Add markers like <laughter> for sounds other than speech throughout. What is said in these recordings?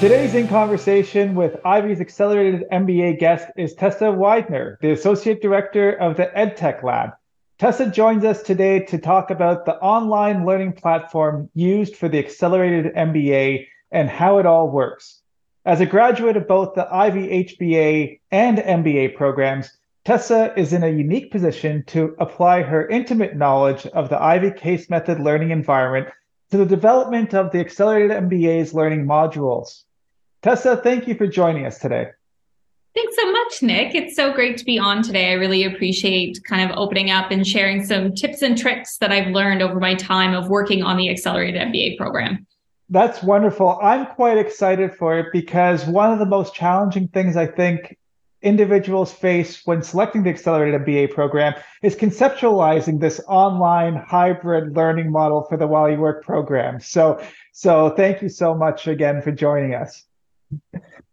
Today's in conversation with Ivey's accelerated MBA guest is Tessa Weidner, the Associate Director of the EdTech Lab. Tessa joins us today to talk about the online learning platform used for the accelerated MBA and how it all works. As a graduate of both the Ivey HBA and MBA programs, Tessa is in a unique position to apply her intimate knowledge of the Ivey case method learning environment to the development of the accelerated MBA's learning modules. Tessa, thank you for joining us today. Thanks so much, Nick. It's so great to be on today. I really appreciate kind of opening up and sharing some tips and tricks that I've learned over my time of working on the Accelerated MBA program. That's wonderful. I'm quite excited for it because one of the most challenging things I think individuals face when selecting the Accelerated MBA program is conceptualizing this online hybrid learning model for the While You Work program. So, so thank you so much again for joining us.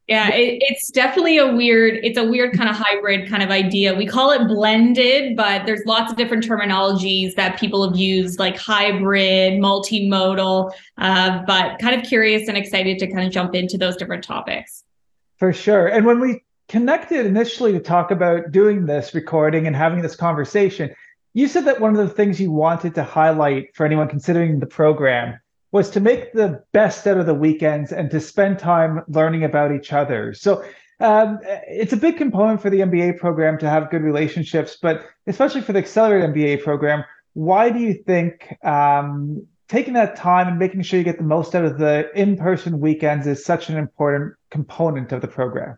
Yeah, it, it's definitely a weird, it's a weird kind of hybrid kind of idea. We call it blended, but there's lots of different terminologies that people have used, like hybrid, multimodal. Uh, but kind of curious and excited to kind of jump into those different topics. For sure. And when we connected initially to talk about doing this recording and having this conversation, you said that one of the things you wanted to highlight for anyone considering the program was to make the best out of the weekends and to spend time learning about each other. So um, it's a big component for the MBA program to have good relationships, but especially for the accelerated MBA program, why do you think um, taking that time and making sure you get the most out of the in-person weekends is such an important component of the program?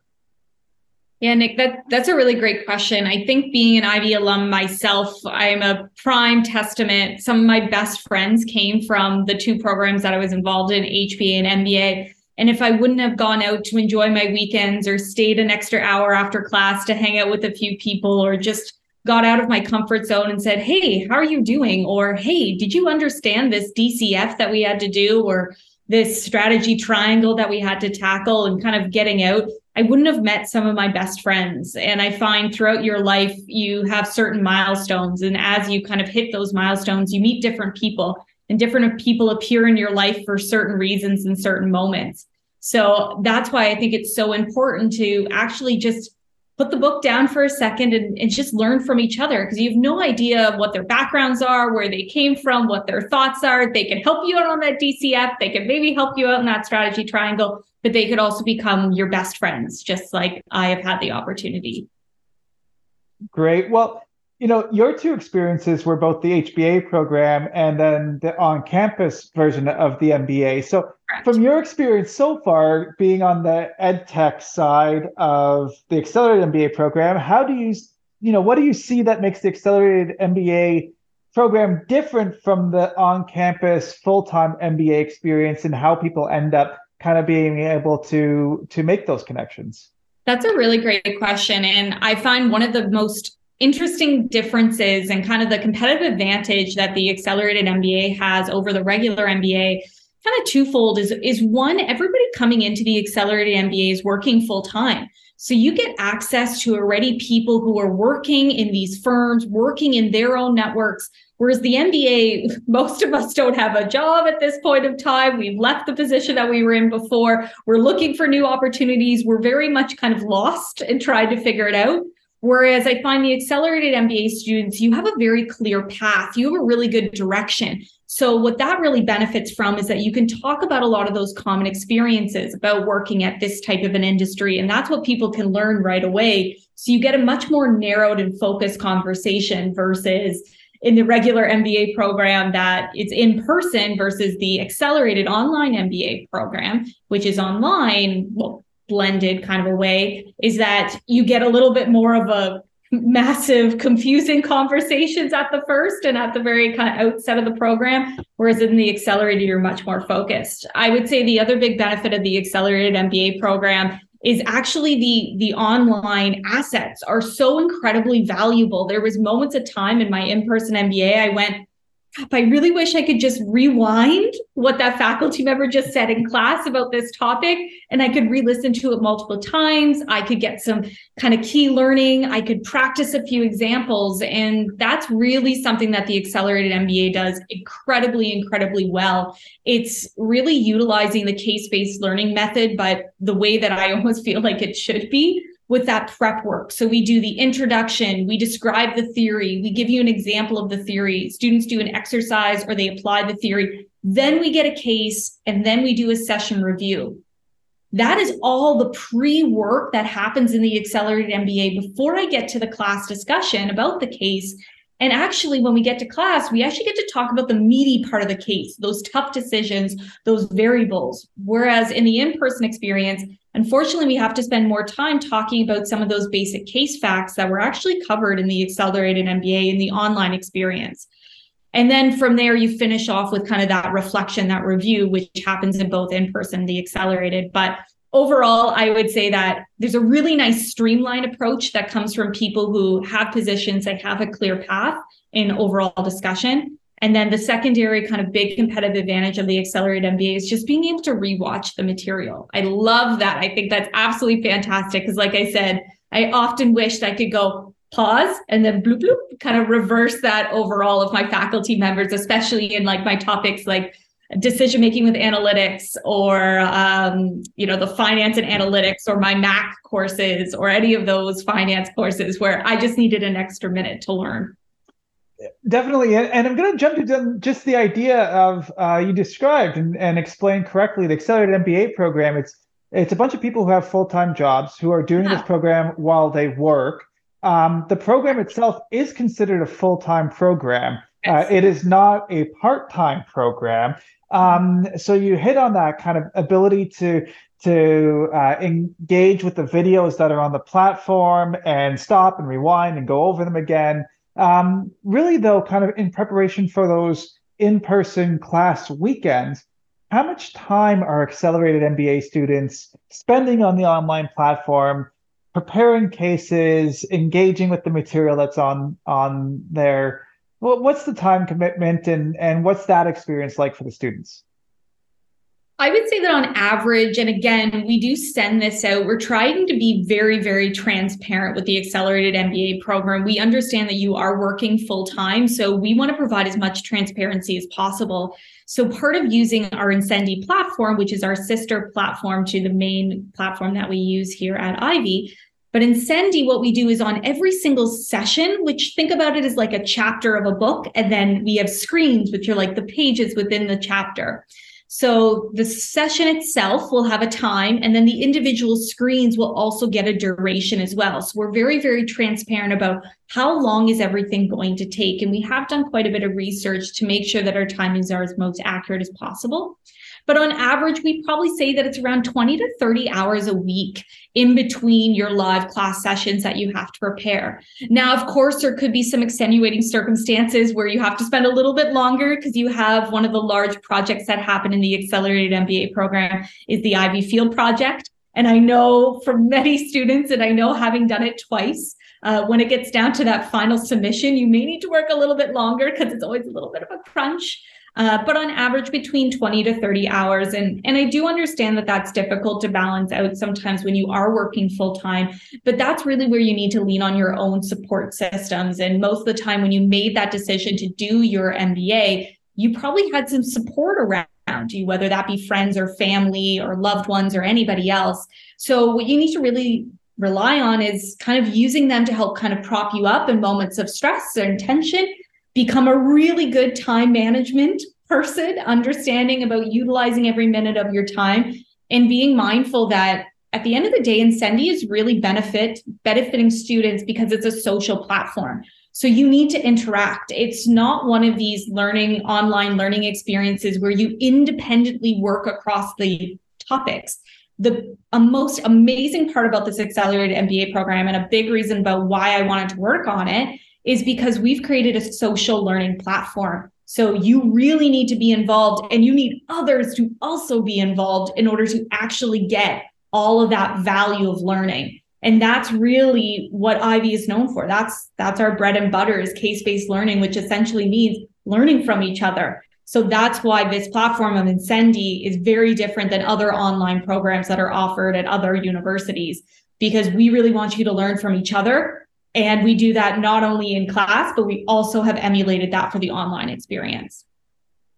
Yeah, Nick, that that's a really great question. I think being an Ivey alum myself, I'm a prime testament. Some of my best friends came from the two programs that I was involved in, HBA and MBA. And if I wouldn't have gone out to enjoy my weekends or stayed an extra hour after class to hang out with a few people or just got out of my comfort zone and said, Hey, how are you doing? Or, Hey, did you understand this DCF that we had to do? Or this strategy triangle that we had to tackle and kind of getting out, I wouldn't have met some of my best friends. And I find throughout your life, you have certain milestones. And as you kind of hit those milestones, you meet different people, and different people appear in your life for certain reasons and certain moments. So that's why I think it's so important to actually just put the book down for a second and, and just learn from each other because you have no idea what their backgrounds are, where they came from, what their thoughts are. They can help you out on that DCF. They can maybe help you out in that strategy triangle, but they could also become your best friends, just like I have had the opportunity. Great. Well, you know, your two experiences were both the HBA program and then the on campus version of the MBA. So, Correct. from your experience so far, being on the ed tech side of the accelerated MBA program, how do you, you know, what do you see that makes the accelerated MBA program different from the on campus full time MBA experience and how people end up kind of being able to to make those connections? That's a really great question. And I find one of the most interesting differences and kind of the competitive advantage that the accelerated MBA has over the regular MBA kind of twofold is is one everybody coming into the accelerated MBA is working full time. So you get access to already people who are working in these firms, working in their own networks. Whereas the MBA, <laughs> most of us don't have a job at this point of time. We've left the position that we were in before. We're looking for new opportunities. We're very much kind of lost and trying to figure it out. Whereas I find the accelerated MBA students, you have a very clear path, you have a really good direction. So, what that really benefits from is that you can talk about a lot of those common experiences about working at this type of an industry. And that's what people can learn right away. So, you get a much more narrowed and focused conversation versus in the regular MBA program that it's in person versus the accelerated online MBA program, which is online. Well, blended kind of a way is that you get a little bit more of a massive confusing conversations at the first and at the very kind of outset of the program whereas in the accelerated you're much more focused. I would say the other big benefit of the accelerated mba program is actually the the online assets are so incredibly valuable. There was moments of time in my in-person mba i went I really wish I could just rewind what that faculty member just said in class about this topic and I could re listen to it multiple times. I could get some kind of key learning. I could practice a few examples. And that's really something that the Accelerated MBA does incredibly, incredibly well. It's really utilizing the case based learning method, but the way that I almost feel like it should be with that prep work. So we do the introduction, we describe the theory, we give you an example of the theory. Students do an exercise or they apply the theory. Then we get a case and then we do a session review. That is all the pre work that happens in the accelerated MBA before I get to the class discussion about the case. And actually, when we get to class, we actually get to talk about the meaty part of the case, those tough decisions, those variables. Whereas in the in person experience, Unfortunately, we have to spend more time talking about some of those basic case facts that were actually covered in the accelerated MBA in the online experience. And then from there, you finish off with kind of that reflection, that review, which happens in both in person, the accelerated. But overall, I would say that there's a really nice streamlined approach that comes from people who have positions that have a clear path in overall discussion. And then the secondary kind of big competitive advantage of the accelerated MBA is just being able to rewatch the material. I love that. I think that's absolutely fantastic because, like I said, I often wished I could go pause and then bloop bloop kind of reverse that over all of my faculty members, especially in like my topics like decision making with analytics or um, you know the finance and analytics or my mac courses or any of those finance courses where i just needed an extra minute to learn Definitely, and I'm going to jump to just the idea of uh, you described and, and explained correctly the accelerated MBA program. It's it's a bunch of people who have full time jobs who are doing yeah. this program while they work. Um, the program itself is considered a full time program. Uh, it is not a part time program. Um, so you hit on that kind of ability to to uh, engage with the videos that are on the platform and stop and rewind and go over them again. Um, really, though, kind of in preparation for those in person class weekends, how much time are accelerated MBA students spending on the online platform, preparing cases, engaging with the material that's on on there? what's the time commitment and and what's that experience like for the students? I would say that on average, and again, we do send this out. We're trying to be very, very transparent with the accelerated MBA program. We understand that you are working full time. So we want to provide as much transparency as possible. So part of using our Insendi platform, which is our sister platform to the main platform that we use here at Ivey, but in what we do is on every single session, which think about it as like a chapter of a book, and then we have screens, which are like the pages within the chapter. So the session itself will have a time, and then the individual screens will also get a duration as well. So we're very, very transparent about how long is everything going to take. And we have done quite a bit of research to make sure that our timings are as most accurate as possible. But on average, we probably say that it's around 20 to 30 hours a week in between your live class sessions that you have to prepare. Now, of course, there could be some extenuating circumstances where you have to spend a little bit longer because you have one of the large projects that happen in the accelerated MBA program is the Ivey Field project. And I know from many students, and I know having done it twice, uh, when it gets down to that final submission, you may need to work a little bit longer because it's always a little bit of a crunch uh, but on average between 20 to 30 hours. And, and I do understand that that's difficult to balance out sometimes when you are working full time, but that's really where you need to lean on your own support systems. And most of the time, when you made that decision to do your MBA, you probably had some support around you, whether that be friends or family or loved ones or anybody else. So, what you need to really rely on is kind of using them to help kind of prop you up in moments of stress and tension become a really good time management person, understanding about utilizing every minute of your time and being mindful that at the end of the day, Insendi is really benefit benefiting students because it's a social platform. So you need to interact. It's not one of these learning online learning experiences where you independently work across the topics. The a most amazing part about this accelerated MBA program and a big reason about why I wanted to work on it is because we've created a social learning platform. So you really need to be involved and you need others to also be involved in order to actually get all of that value of learning. And that's really what Ivey is known for. That's that's our bread and butter is case-based learning, which essentially means learning from each other. So that's why this platform of Insendi is very different than other online programs that are offered at other universities because we really want you to learn from each other. And we do that not only in class, but we also have emulated that for the online experience.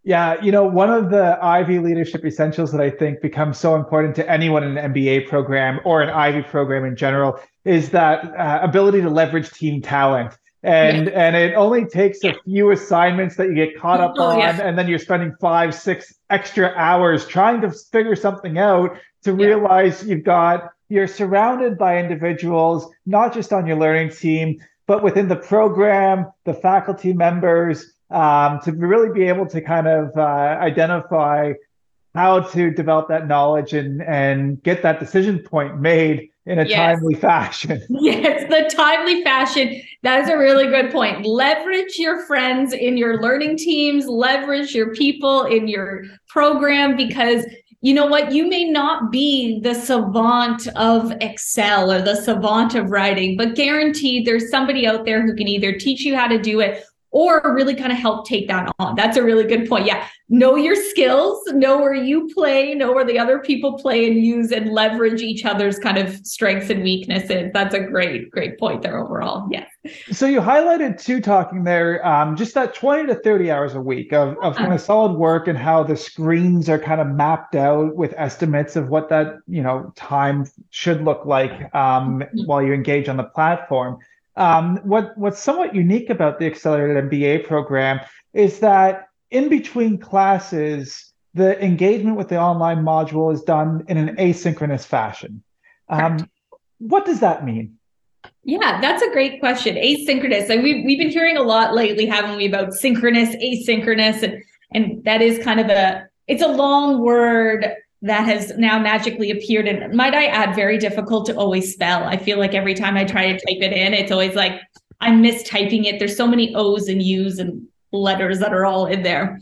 Yeah, you know, one of the Ivey leadership essentials that I think becomes so important to anyone in an MBA program or an Ivey program in general is that uh, ability to leverage team talent and yeah. and it only takes a few assignments that you get caught up oh, on yeah. and then you're spending five six extra hours trying to figure something out to yeah. realize you've got you're surrounded by individuals not just on your learning team but within the program the faculty members um, to really be able to kind of uh, identify how to develop that knowledge and and get that decision point made in a yes. timely fashion. <laughs> Yes, the timely fashion. That is a really good point. Leverage your friends in your learning teams, leverage your people in your program because you know what? You may not be the savant of Excel or the savant of writing, but guaranteed there's somebody out there who can either teach you how to do it or really kind of help take that on. That's a really good point. Yeah. Know your skills, know where you play, know where the other people play and use and leverage each other's kind of strengths and weaknesses. That's a great, great point there overall. Yes. So you highlighted too talking there, um, just that 20 to 30 hours a week of, of kind of solid work and how the screens are kind of mapped out with estimates of what that, you know, time should look like um, mm-hmm. while you engage on the platform. Um, what what's somewhat unique about the accelerated MBA program is that in between classes, the engagement with the online module is done in an asynchronous fashion. Um, what does that mean? Yeah, that's a great question. Asynchronous. And we've, we've been hearing a lot lately, haven't we, about synchronous, asynchronous, and and that is kind of a it's a long word that has now magically appeared and might I add very difficult to always spell. I feel like every time I try to type it in, it's always like I'm mistyping it. There's so many O's and U's and letters that are all in there.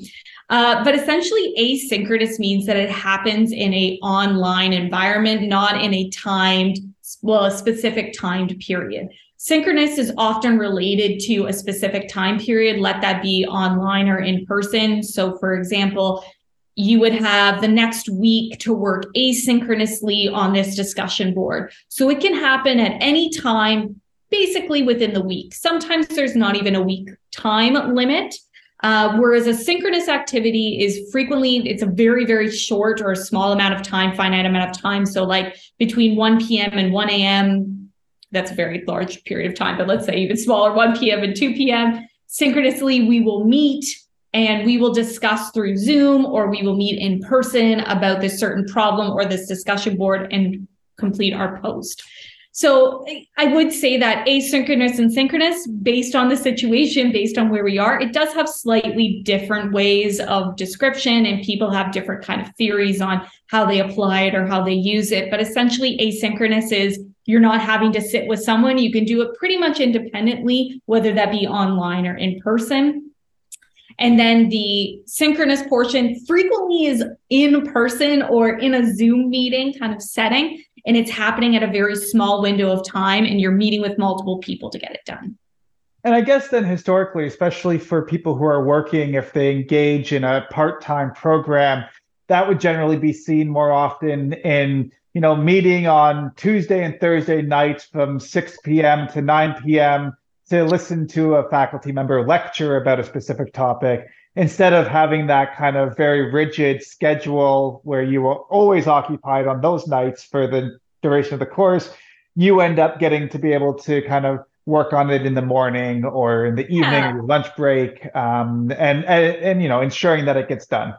Uh, but essentially asynchronous means that it happens in a online environment, not in a timed, well, a specific timed period. Synchronous is often related to a specific time period, let that be online or in person. So, for example, you would have the next week to work asynchronously on this discussion board. So it can happen at any time, basically within the week. Sometimes there's not even a week time limit. Uh, whereas a synchronous activity is frequently it's a very very short or a small amount of time finite amount of time so like between 1 p.m and 1 a.m that's a very large period of time but let's say even smaller 1 p.m and 2 p.m synchronously we will meet and we will discuss through Zoom or we will meet in person about this certain problem or this discussion board and complete our post. So I would say that asynchronous and synchronous, based on the situation, based on where we are, it does have slightly different ways of description, and people have different kind of theories on how they apply it or how they use it. But essentially, asynchronous is you're not having to sit with someone. You can do it pretty much independently, whether that be online or in person. And then the synchronous portion frequently is in person or in a Zoom meeting kind of setting. And it's happening at a very small window of time, and you're meeting with multiple people to get it done. And I guess then historically, especially for people who are working, if they engage in a part-time program, that would generally be seen more often in, you know, meeting on Tuesday and Thursday nights from 6 p.m. to 9 p.m to listen to a faculty member lecture about a specific topic instead of having that kind of very rigid schedule where you are always occupied on those nights for the duration of the course you end up getting to be able to kind of work on it in the morning or in the evening yeah. lunch break um, and, and and you know ensuring that it gets done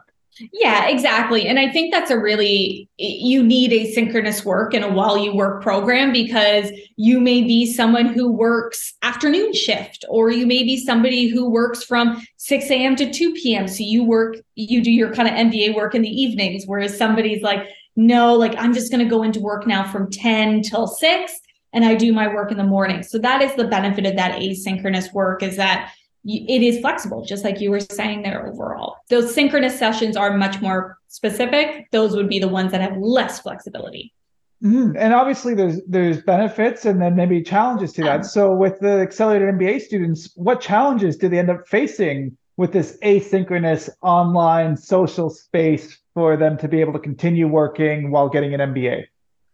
yeah, exactly. And I think that's a really, you need asynchronous work in a while you work program because you may be someone who works afternoon shift, or you may be somebody who works from 6 a.m. to 2 p.m. So you work, you do your kind of MBA work in the evenings, whereas somebody's like, no, like I'm just going to go into work now from 10 till 6 and I do my work in the morning. So that is the benefit of that asynchronous work is that it is flexible, just like you were saying there overall. Those synchronous sessions are much more specific. Those would be the ones that have less flexibility. Mm-hmm. And obviously, there's there's benefits and then maybe challenges to that. So, with the accelerated MBA students, what challenges do they end up facing with this asynchronous online social space for them to be able to continue working while getting an MBA?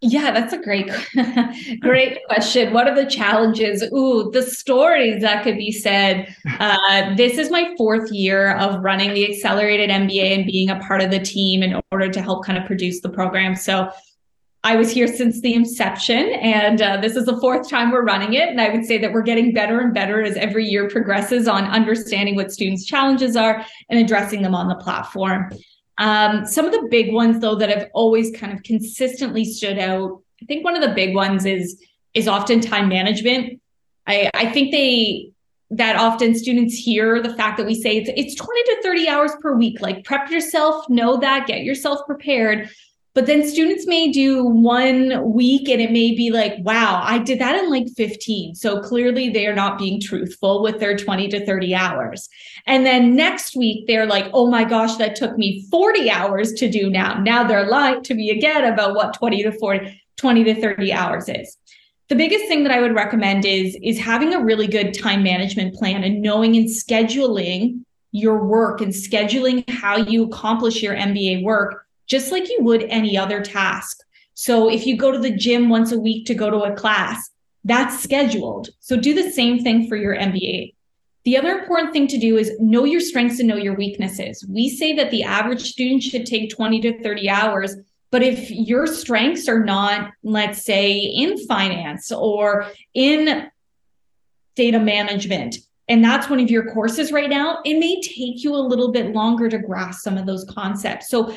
Yeah, that's a great, <laughs> great question. What are the challenges? Ooh, the stories that could be said. Uh, this is my fourth year of running the accelerated MBA and being a part of the team in order to help kind of produce the program. So I was here since the inception, and uh, this is the fourth time we're running it. And I would say that we're getting better and better as every year progresses on understanding what students' challenges are and addressing them on the platform. Um, some of the big ones, though, that have always kind of consistently stood out. I think one of the big ones is is often time management. I, I think they that often students hear the fact that we say it's it's 20 to 30 hours per week. Like prep yourself, know that, get yourself prepared. But then students may do one week and it may be like, wow, I did that in like 15. So clearly they are not being truthful with their 20 to 30 hours. And then next week they're like, oh my gosh, that took me 40 hours to do now. Now they're lying to me again about what 20 to 40, 20 to 30 hours is. The biggest thing that I would recommend is, is having a really good time management plan and knowing and scheduling your work and scheduling how you accomplish your MBA work just like you would any other task. So if you go to the gym once a week to go to a class, that's scheduled. So do the same thing for your MBA. The other important thing to do is know your strengths and know your weaknesses. We say that the average student should take 20 to 30 hours, but if your strengths are not, let's say, in finance or in data management, and that's one of your courses right now, it may take you a little bit longer to grasp some of those concepts. So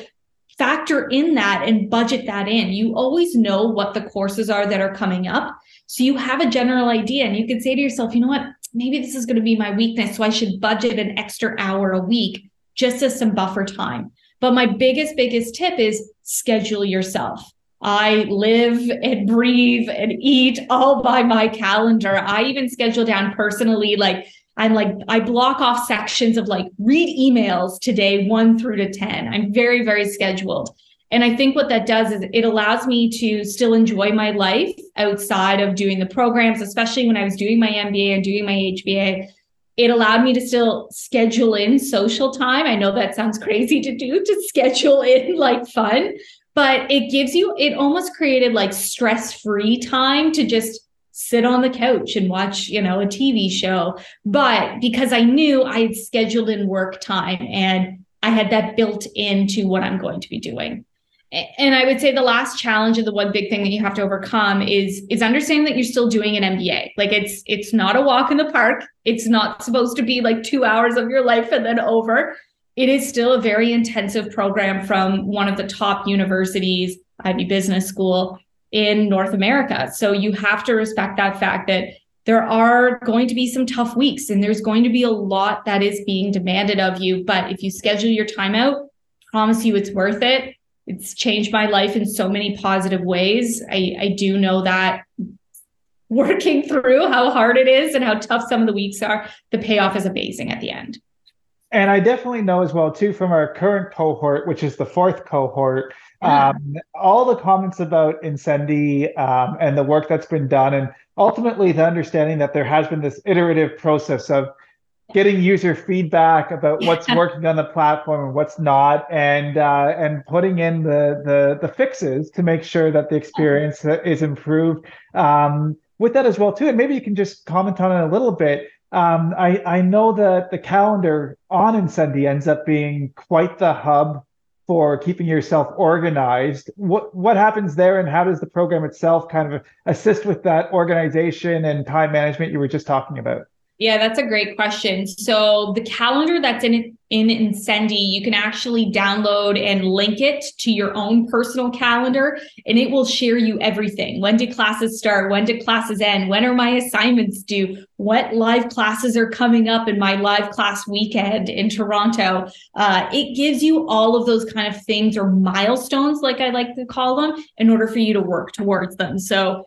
factor in that and budget that in. You always know what the courses are that are coming up. So you have a general idea and you can say to yourself, you know what, maybe this is going to be my weakness. So I should budget an extra hour a week just as some buffer time. But my biggest, biggest tip is schedule yourself. I live and breathe and eat all by my calendar. I even schedule down personally, like I'm like, I block off sections of like, read emails today, one through to 10. I'm very, very scheduled. And I think what that does is it allows me to still enjoy my life outside of doing the programs, especially when I was doing my MBA and doing my HBA. It allowed me to still schedule in social time. I know that sounds crazy to do to schedule in like fun, but it gives you, it almost created like stress free time to just sit on the couch and watch, you know, a TV show. But because I knew I had scheduled in work time and I had that built into what I'm going to be doing. And I would say the last challenge and the one big thing that you have to overcome is is understanding that you're still doing an MBA. Like it's it's not a walk in the park. It's not supposed to be like 2 hours of your life and then over. It is still a very intensive program from one of the top universities, Ivey Business School in North America. So you have to respect that fact that there are going to be some tough weeks and there's going to be a lot that is being demanded of you. But if you schedule your time out, promise you it's worth it. It's changed my life in so many positive ways. I, I do know that working through how hard it is and how tough some of the weeks are, the payoff is amazing at the end. And I definitely know as well too from our current cohort, which is the fourth cohort, um, all the comments about Insendi um, and the work that's been done, and ultimately the understanding that there has been this iterative process of getting user feedback about <laughs> what's working on the platform and what's not, and uh, and putting in the, the the fixes to make sure that the experience is improved. Um, with that as well too, and maybe you can just comment on it a little bit. Um, I I know that the calendar on Insendi ends up being quite the hub for keeping yourself organized. What what happens there, and how does the program itself kind of assist with that organization and time management you were just talking about? Yeah, that's a great question. So the calendar that's in in Insendi, you can actually download and link it to your own personal calendar, and it will share you everything. When did classes start? When did classes end? When are my assignments due? What live classes are coming up in my live class weekend in Toronto? Uh, it gives you all of those kind of things or milestones, like I like to call them, in order for you to work towards them. So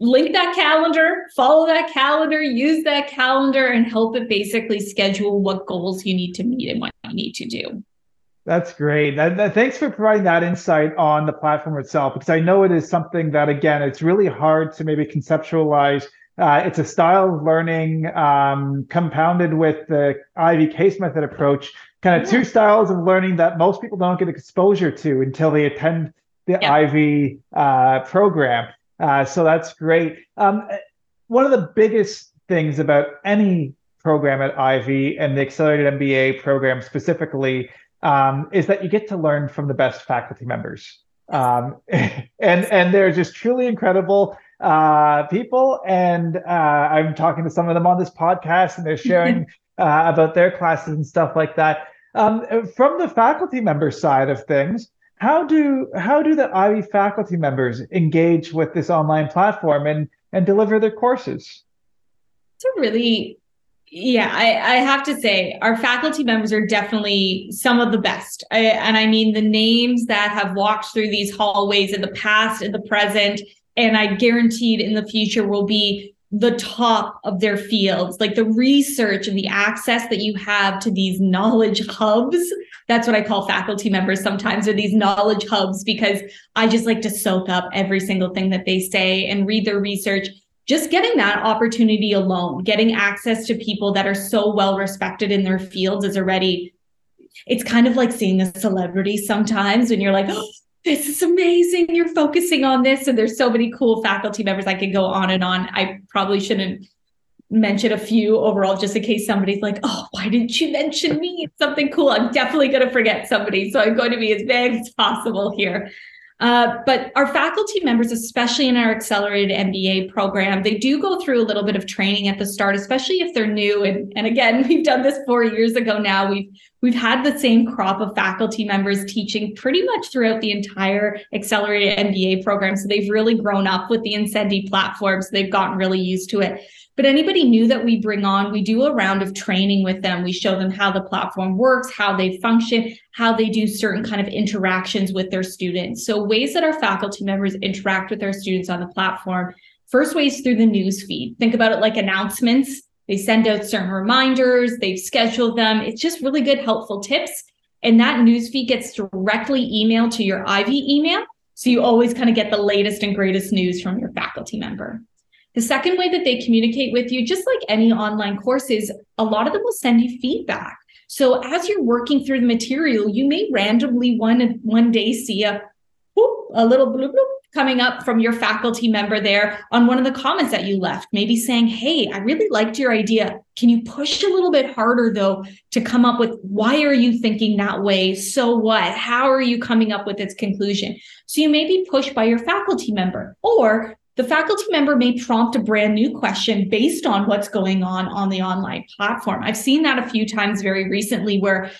link that calendar, follow that calendar, use that calendar, and help it basically schedule what goals you need to meet and what you need to do. That's great. That, that, thanks for providing that insight on the platform itself, because I know it is something that, again, it's really hard to maybe conceptualize Uh, it's a style of learning um, compounded with the Ivey case method approach, kind of two styles of learning that most people don't get exposure to until they attend the yeah. Ivey uh, program. Uh, so that's great. Um, one of the biggest things about any program at Ivey and the Accelerated MBA program specifically um, is that you get to learn from the best faculty members. Um, <laughs> and and they're just truly incredible uh, people. And uh, I'm talking to some of them on this podcast, and they're sharing <laughs> uh, about their classes and stuff like that. Um, from the faculty member side of things, how do how do the Ivey faculty members engage with this online platform and and deliver their courses? It's a really yeah, I, I, have to say, our faculty members are definitely some of the best. I, and I mean the names that have walked through these hallways in the past, in the present, and I guaranteed in the future will be the top of their fields, like the research and the access that you have to these knowledge hubs. That's what I call faculty members sometimes, are these knowledge hubs, because I just like to soak up every single thing that they say and read their research just getting that opportunity alone, getting access to people that are so well respected in their fields is already, it's kind of like seeing a celebrity sometimes when you're like, <gasps> oh, this is amazing. You're focusing on this. And there's so many cool faculty members. I could go on and on. I probably shouldn't mention a few overall, just in case somebody's like, oh, why didn't you mention me? It's something cool. I'm definitely going to forget somebody. So I'm going to be as vague as possible here. Uh, but our faculty members, especially in our accelerated MBA program, they do go through a little bit of training at the start, especially if they're new. And, and again, <laughs> we've done this four years ago now. We've we've had the same crop of faculty members teaching pretty much throughout the entire accelerated MBA program. So they've really grown up with the Insendi platform. So they've gotten really used to it. But anybody new that we bring on, we do a round of training with them. We show them how the platform works, how they function, how they do certain kind of interactions with their students. So ways that our faculty members interact with their students on the platform. First way is through the news feed. Think about it like announcements. They send out certain reminders, they've scheduled them. It's just really good, helpful tips. And that news feed gets directly emailed to your Ivey email. So you always kind of get the latest and greatest news from your faculty member. The second way that they communicate with you, just like any online course, is a lot of them will send you feedback. So as you're working through the material, you may randomly one one day see a whoop, a little bloop bloop coming up from your faculty member there on one of the comments that you left, maybe saying, Hey, I really liked your idea. Can you push a little bit harder though to come up with why are you thinking that way? So what? How are you coming up with its conclusion? So you may be pushed by your faculty member, or the faculty member may prompt a brand new question based on what's going on on the online platform. I've seen that a few times very recently where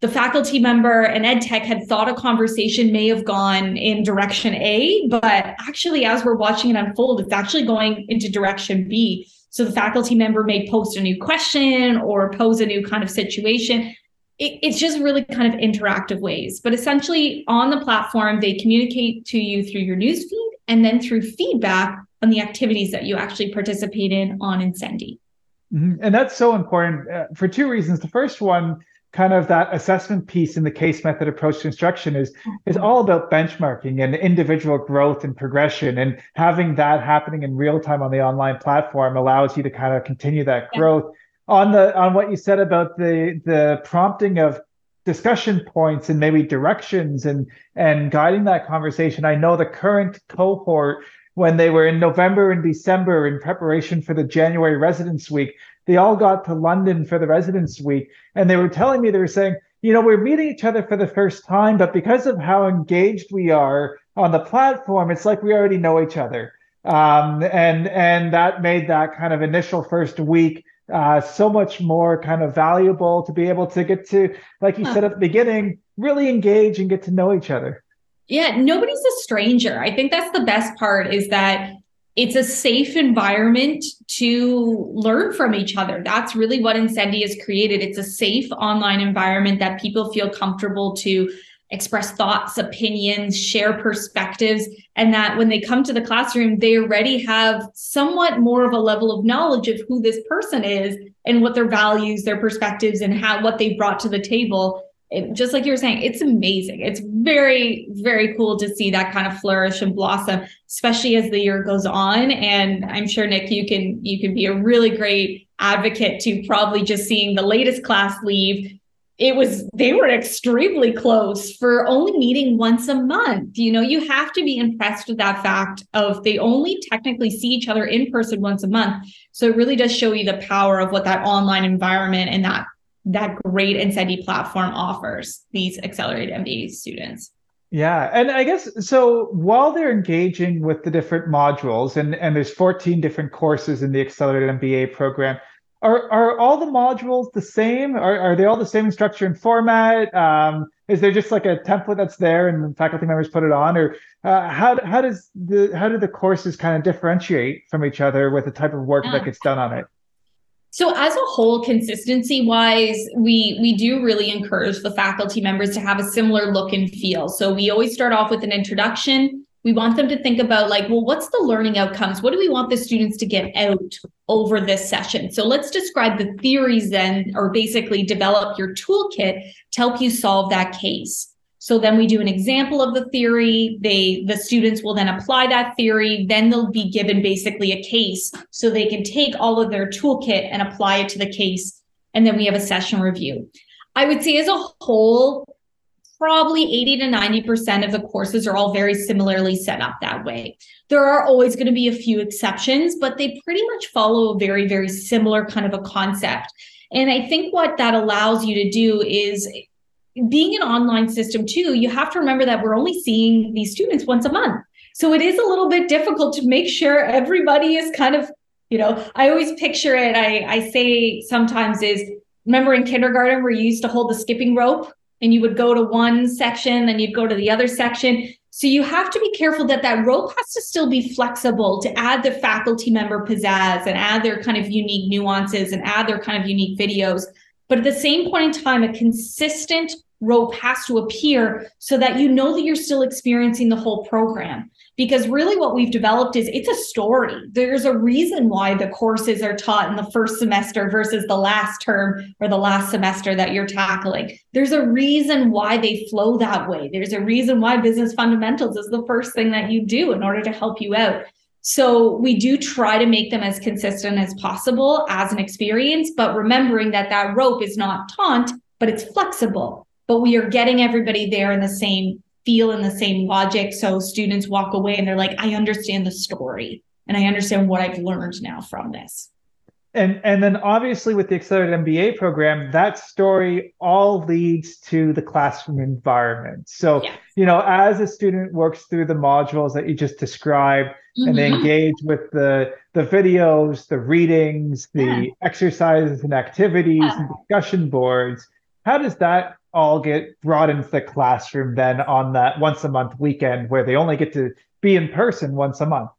the faculty member and ed tech had thought a conversation may have gone in direction A, but actually, as we're watching it unfold, it's actually going into direction B. So the faculty member may post a new question or pose a new kind of situation. It, it's just really kind of interactive ways. But essentially, on the platform, they communicate to you through your newsfeed and then through feedback on the activities that you actually participate in on Insendi. Mm-hmm. And that's so important uh, for two reasons. The first one, kind of that assessment piece in the case method approach to instruction is is all about benchmarking and individual growth and progression and having that happening in real time on the online platform allows you to kind of continue that growth yeah. on the on what you said about the the prompting of discussion points and maybe directions and and guiding that conversation. I know the current cohort when they were in November and December in preparation for the January residence week, they all got to London for the residence week and they were telling me they were saying, you know, we're meeting each other for the first time, but because of how engaged we are on the platform, it's like we already know each other. Um, and and that made that kind of initial first week uh, so much more kind of valuable to be able to get to, like you huh. said at the beginning, really engage and get to know each other. Yeah, nobody's a stranger. I think that's the best part is that it's a safe environment to learn from each other. That's really what Insendi has created. It's a safe online environment that people feel comfortable to express thoughts, opinions, share perspectives, and that when they come to the classroom, they already have somewhat more of a level of knowledge of who this person is and what their values, their perspectives, and how what they've brought to the table. it, just like you were saying, it's amazing. It's very, very cool to see that kind of flourish and blossom, especially as the year goes on. And I'm sure Nick, you can you can be a really great advocate to probably just seeing the latest class leave. It was they were extremely close for only meeting once a month. You know, you have to be impressed with that fact of they only technically see each other in person once a month. So it really does show you the power of what that online environment and that that great Insendi platform offers these accelerated MBA students. Yeah, and I guess so while they're engaging with the different modules and and there's 14 different courses in the accelerated MBA program, are are all the modules the same? Are are they all the same in structure and format? Um, is there just like a template that's there and faculty members put it on, or uh, how how does the how do the courses kind of differentiate from each other with the type of work that gets done on it? So as a whole, consistency wise, we we do really encourage the faculty members to have a similar look and feel. So we always start off with an introduction. We want them to think about like, well, what's the learning outcomes? What do we want the students to get out over this session? So let's describe the theories then, or basically develop your toolkit to help you solve that case. So then we do an example of the theory. They the students will then apply that theory. Then they'll be given basically a case so they can take all of their toolkit and apply it to the case. And then we have a session review. I would say as a whole, probably 80 to 90% of the courses are all very similarly set up that way. There are always going to be a few exceptions, but they pretty much follow a very, very similar kind of a concept. And I think what that allows you to do is being an online system too, you have to remember that we're only seeing these students once a month. So it is a little bit difficult to make sure everybody is kind of, you know, I always picture it. I, I say sometimes is remember in kindergarten where you used to hold the skipping rope and you would go to one section, then you'd go to the other section. So you have to be careful that that rope has to still be flexible to add the faculty member pizzazz and add their kind of unique nuances and add their kind of unique videos but at the same point in time, a consistent rope has to appear so that you know that you're still experiencing the whole program. Because really, what we've developed is it's a story. There's a reason why the courses are taught in the first semester versus the last term or the last semester that you're tackling. There's a reason why they flow that way. There's a reason why business fundamentals is the first thing that you do in order to help you out. So we do try to make them as consistent as possible as an experience, but remembering that that rope is not taunt, but it's flexible. But we are getting everybody there in the same feel in the same logic. So students walk away and they're like, I understand the story and I understand what I've learned now from this. And and then obviously with the accelerated MBA program, that story all leads to the classroom environment. So, yes. you know, as a student works through the modules that you just described, mm-hmm. and they mm-hmm. engage with the the videos, the readings, the yeah. exercises and activities yeah. and discussion boards. How does that all get brought into the classroom then on that once a month weekend where they only get to be in person once a month?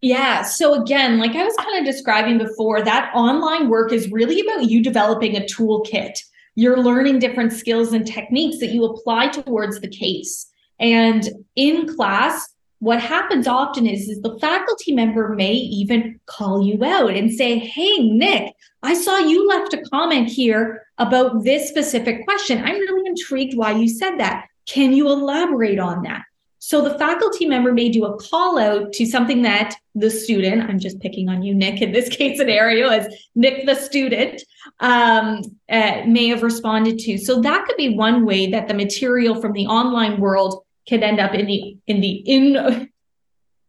Yeah. So again, like I was kind of describing before, that online work is really about you developing a toolkit. You're learning different skills and techniques that you apply towards the case. And in class, what happens often is, is the faculty member may even call you out and say, Hey, Nick, I saw you left a comment here about this specific question. I'm really intrigued why you said that. Can you elaborate on that? So the faculty member may do a call out to something that the student, I'm just picking on you, Nick, in this <laughs> case scenario, as Nick, the student, um, uh, may have responded to. So that could be one way that the material from the online world can end up in the in the in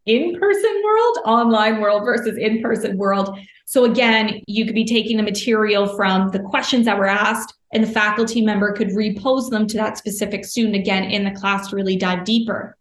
in-person world, online world versus in-person world. So again, you could be taking the material from the questions that were asked and the faculty member could repose them to that specific student again in the class to really dive deeper.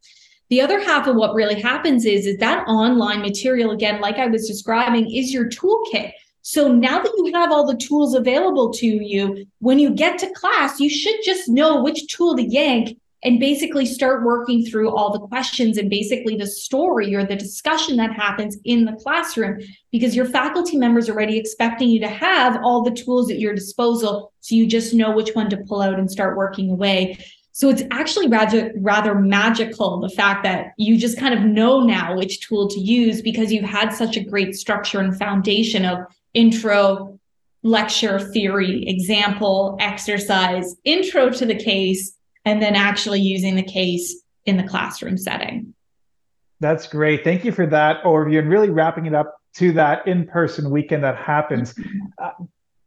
The other half of what really happens is, is that online material, again, like I was describing, is your toolkit. So now that you have all the tools available to you, when you get to class, you should just know which tool to yank and basically start working through all the questions and basically the story or the discussion that happens in the classroom because your faculty members are already expecting you to have all the tools at your disposal so you just know which one to pull out and start working away. So it's actually rather rather magical the fact that you just kind of know now which tool to use because you've had such a great structure and foundation of intro lecture, theory, example, exercise, intro to the case, and then actually using the case in the classroom setting. That's great. Thank you for that overview and really wrapping it up to that in-person weekend that happens. Mm-hmm. Uh,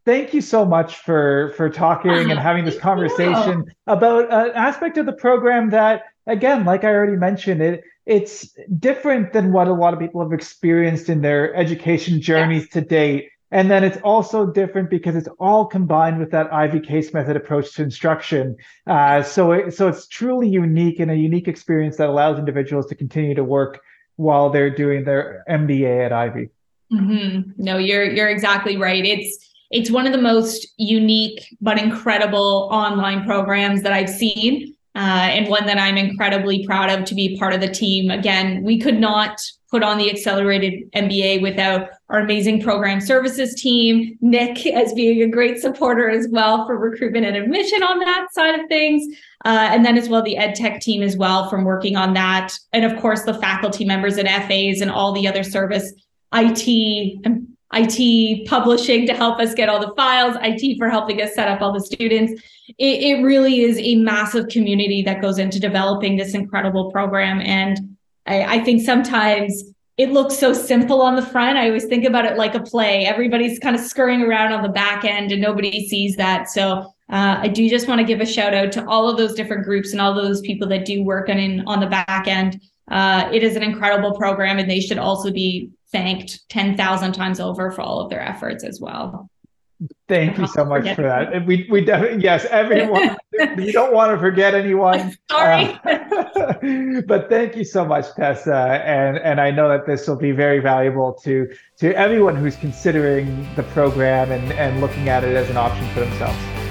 thank you so much for for talking and uh-huh. having this conversation about an aspect of the program that again like i already mentioned it it's different than what a lot of people have experienced in their education journeys yeah. to date and then it's also different because it's all combined with that Ivey case method approach to instruction. Uh, so, it, so it's truly unique and a unique experience that allows individuals to continue to work while they're doing their MBA at Ivey. Mm-hmm. No, you're you're exactly right. It's it's one of the most unique but incredible online programs that I've seen. Uh, and one that I'm incredibly proud of to be part of the team. Again, we could not put on the accelerated MBA without our amazing program services team, Nick as being a great supporter as well for recruitment and admission on that side of things. Uh, and then as well the ed tech team as well from working on that. And of course the faculty members and FAs and all the other service IT and IT publishing to help us get all the files, IT for helping us set up all the students. It, it really is a massive community that goes into developing this incredible program. And I, I think sometimes it looks so simple on the front. I always think about it like a play. Everybody's kind of scurrying around on the back end and nobody sees that. So uh, I do just want to give a shout out to all of those different groups and all those people that do work on in on the back end. Uh, it is an incredible program, and they should also be thanked ten thousand times over for all of their efforts as well. Thank you so much for that. We we definitely yes, everyone. <laughs> you don't want to forget anyone. <laughs> Sorry, uh, <laughs> but thank you so much, Tessa, and and I know that this will be very valuable to to everyone who's considering the program and and looking at it as an option for themselves.